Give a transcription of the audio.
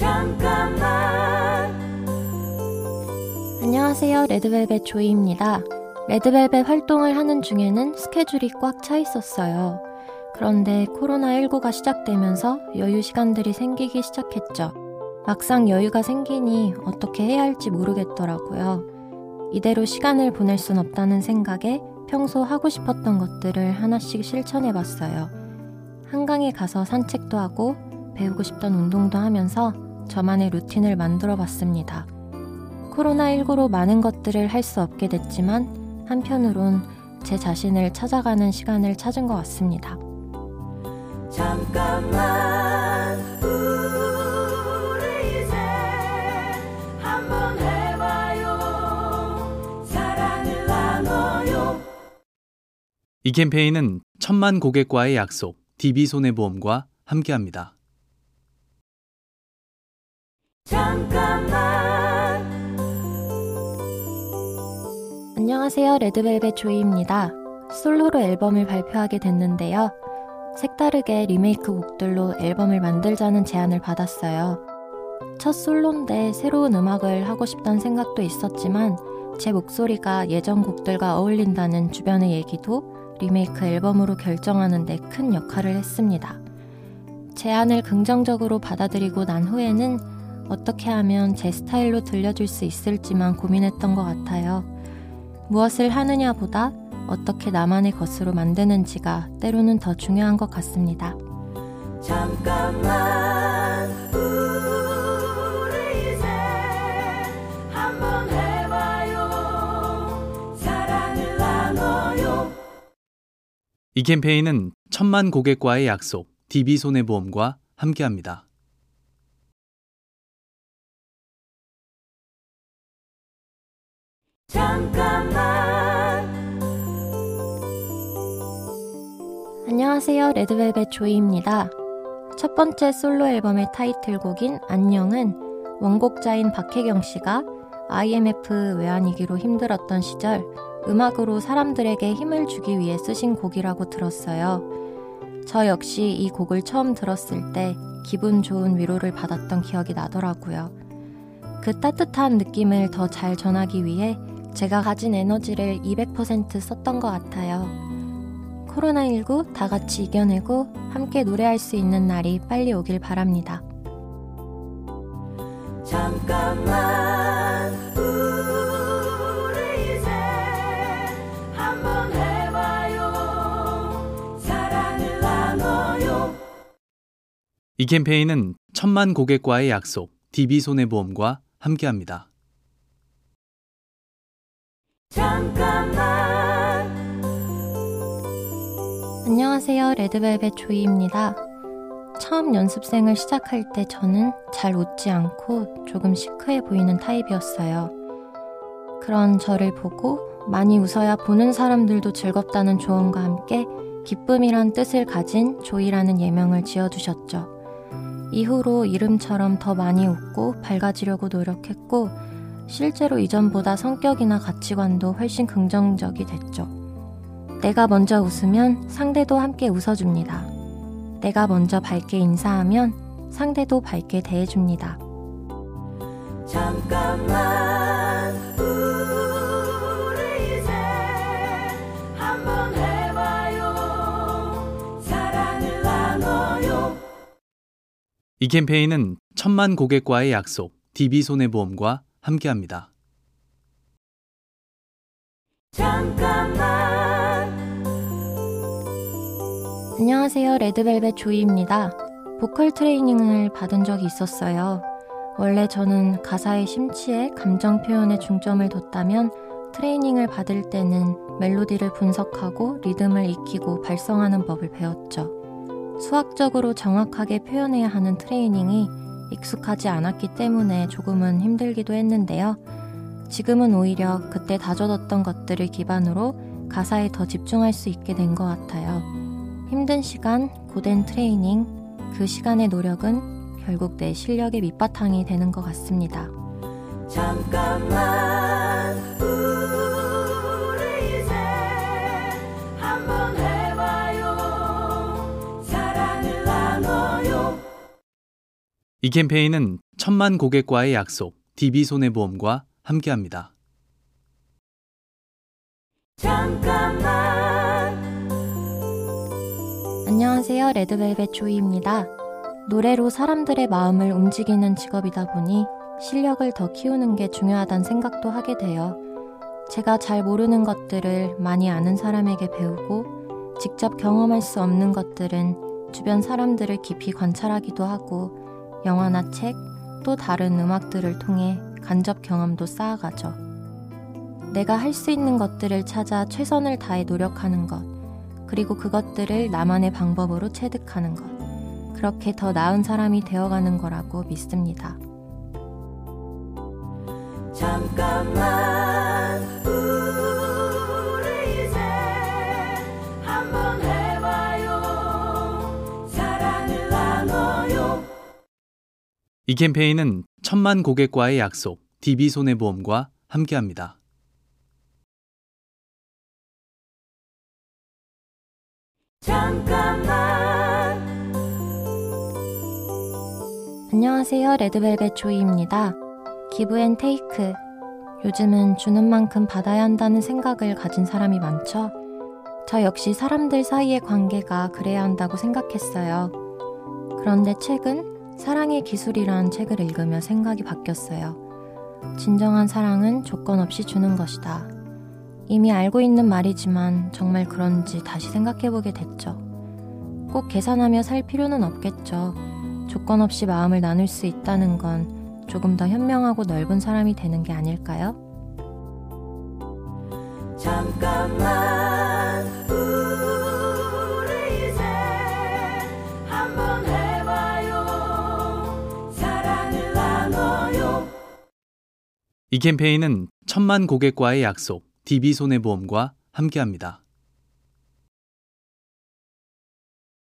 잠깐만 안녕하세요. 레드벨벳 조이입니다. 레드벨벳 활동을 하는 중에는 스케줄이 꽉 차 있었어요. 그런데 코로나19가 시작되면서 여유 시간들이 생기기 시작했죠. 막상 여유가 생기니 어떻게 해야 할지 모르겠더라고요. 이대로 시간을 보낼 순 없다는 생각에 평소 하고 싶었던 것들을 하나씩 실천해 봤어요. 한강에 가서 산책도 하고 배우고 싶던 운동도 하면서 저만의 루틴을 만들어 봤습니다. 코로나19로 많은 것들을 할 수 없게 됐지만 한편으론 제 자신을 찾아가는 시간을 찾은 것 같습니다. 잠깐만 우리 이제 한번 해봐요 사랑을 나눠요 이 캠페인은 천만 고객과의 약속, DB손해보험과 함께합니다. 잠깐만 안녕하세요. 레드벨벳 조이입니다. 솔로로 앨범을 발표하게 됐는데요. 색다르게 리메이크 곡들로 앨범을 만들자는 제안을 받았어요. 첫 솔로인데 새로운 음악을 하고 싶다는 생각도 있었지만 제 목소리가 예전 곡들과 어울린다는 주변의 얘기도 리메이크 앨범으로 결정하는 데 큰 역할을 했습니다. 제안을 긍정적으로 받아들이고 난 후에는 어떻게 하면 제 스타일로 들려줄 수 있을지만 고민했던 것 같아요. 무엇을 하느냐보다 어떻게 나만의 것으로 만드는지가 때로는 더 중요한 것 같습니다. 잠깐만 우리 이제 한번 해봐요 사랑을 나눠요 이 캠페인은 천만 고객과의 약속, DB손해보험과 함께합니다. 잠깐만 안녕하세요. 레드벨벳 조이입니다. 첫 번째 솔로 앨범의 타이틀곡인 안녕은 원곡자인 박혜경 씨가 IMF 외환위기로 힘들었던 시절 음악으로 사람들에게 힘을 주기 위해 쓰신 곡이라고 들었어요. 저 역시 이 곡을 처음 들었을 때 기분 좋은 위로를 받았던 기억이 나더라고요. 그 따뜻한 느낌을 더 잘 전하기 위해 제가 가진 에너지를 200% 썼던 것 같아요. 코로나19 다 같이 이겨내고 함께 노래할 수 있는 날이 빨리 오길 바랍니다. 잠깐만 우리 이제 한번 해봐요 사랑을 나눠요 이 캠페인은 천만 고객과의 약속, DB손해보험과 함께합니다. 안녕하세요. 레드벨벳 조이입니다. 처음 연습생을 시작할 때 저는 잘 웃지 않고 조금 시크해 보이는 타입이었어요. 그런 저를 보고 많이 웃어야 보는 사람들도 즐겁다는 조언과 함께 기쁨이란 뜻을 가진 조이라는 예명을 지어주셨죠. 이후로 이름처럼 더 많이 웃고 밝아지려고 노력했고, 실제로 이전보다 성격이나 가치관도 훨씬 긍정적이 됐죠. 내가 먼저 웃으면 상대도 함께 웃어줍니다. 내가 먼저 밝게 인사하면 상대도 밝게 대해줍니다. 잠깐만 우리 이제 한번 해봐요 사랑을 나눠요 이 캠페인은 천만 고객과의 약속, DB손해보험과 함께합니다. 잠깐만 안녕하세요. 레드벨벳 조이입니다. 보컬 트레이닝을 받은 적이 있었어요. 원래 저는 가사의 심취에 감정 표현에 중점을 뒀다면 트레이닝을 받을 때는 멜로디를 분석하고 리듬을 익히고 발성하는 법을 배웠죠. 수학적으로 정확하게 표현해야 하는 트레이닝이 익숙하지 않았기 때문에 조금은 힘들기도 했는데요. 지금은 오히려 그때 다져뒀던 것들을 기반으로 가사에 더 집중할 수 있게 된 것 같아요. 힘든 시간, 고된 트레이닝, 그 시간의 노력은 결국 내 실력의 밑바탕이 되는 것 같습니다. 잠깐만 이 캠페인은 천만 고객과의 약속, DB손해보험과 함께합니다. 잠깐만 안녕하세요. 레드벨벳 조이입니다. 노래로 사람들의 마음을 움직이는 직업이다 보니 실력을 더 키우는 게 중요하단 생각도 하게 돼요. 제가 잘 모르는 것들을 많이 아는 사람에게 배우고 직접 경험할 수 없는 것들은 주변 사람들을 깊이 관찰하기도 하고 영화나 책, 또 다른 음악들을 통해 간접 경험도 쌓아가죠. 내가 할 수 있는 것들을 찾아 최선을 다해 노력하는 것, 그리고 그것들을 나만의 방법으로 체득하는 것. 그렇게 더 나은 사람이 되어가는 거라고 믿습니다. 잠깐만 이 캠페인은 천만 고객과의 약속, DB손해보험과 함께합니다. 잠깐만 안녕하세요. 레드벨벳 조이입니다. Give and take. 요즘은 주는 만큼 받아야 한다는 생각을 가진 사람이 많죠? 저 역시 사람들 사이의 관계가 그래야 한다고 생각했어요. 그런데 최근 사랑의 기술이란 책을 읽으며 생각이 바뀌었어요. 진정한 사랑은 조건 없이 주는 것이다. 이미 알고 있는 말이지만 정말 그런지 다시 생각해보게 됐죠. 꼭 계산하며 살 필요는 없겠죠. 조건 없이 마음을 나눌 수 있다는 건 조금 더 현명하고 넓은 사람이 되는 게 아닐까요? 잠깐만 이 캠페인은 천만 고객과의 약속, DB손해보험과 함께합니다.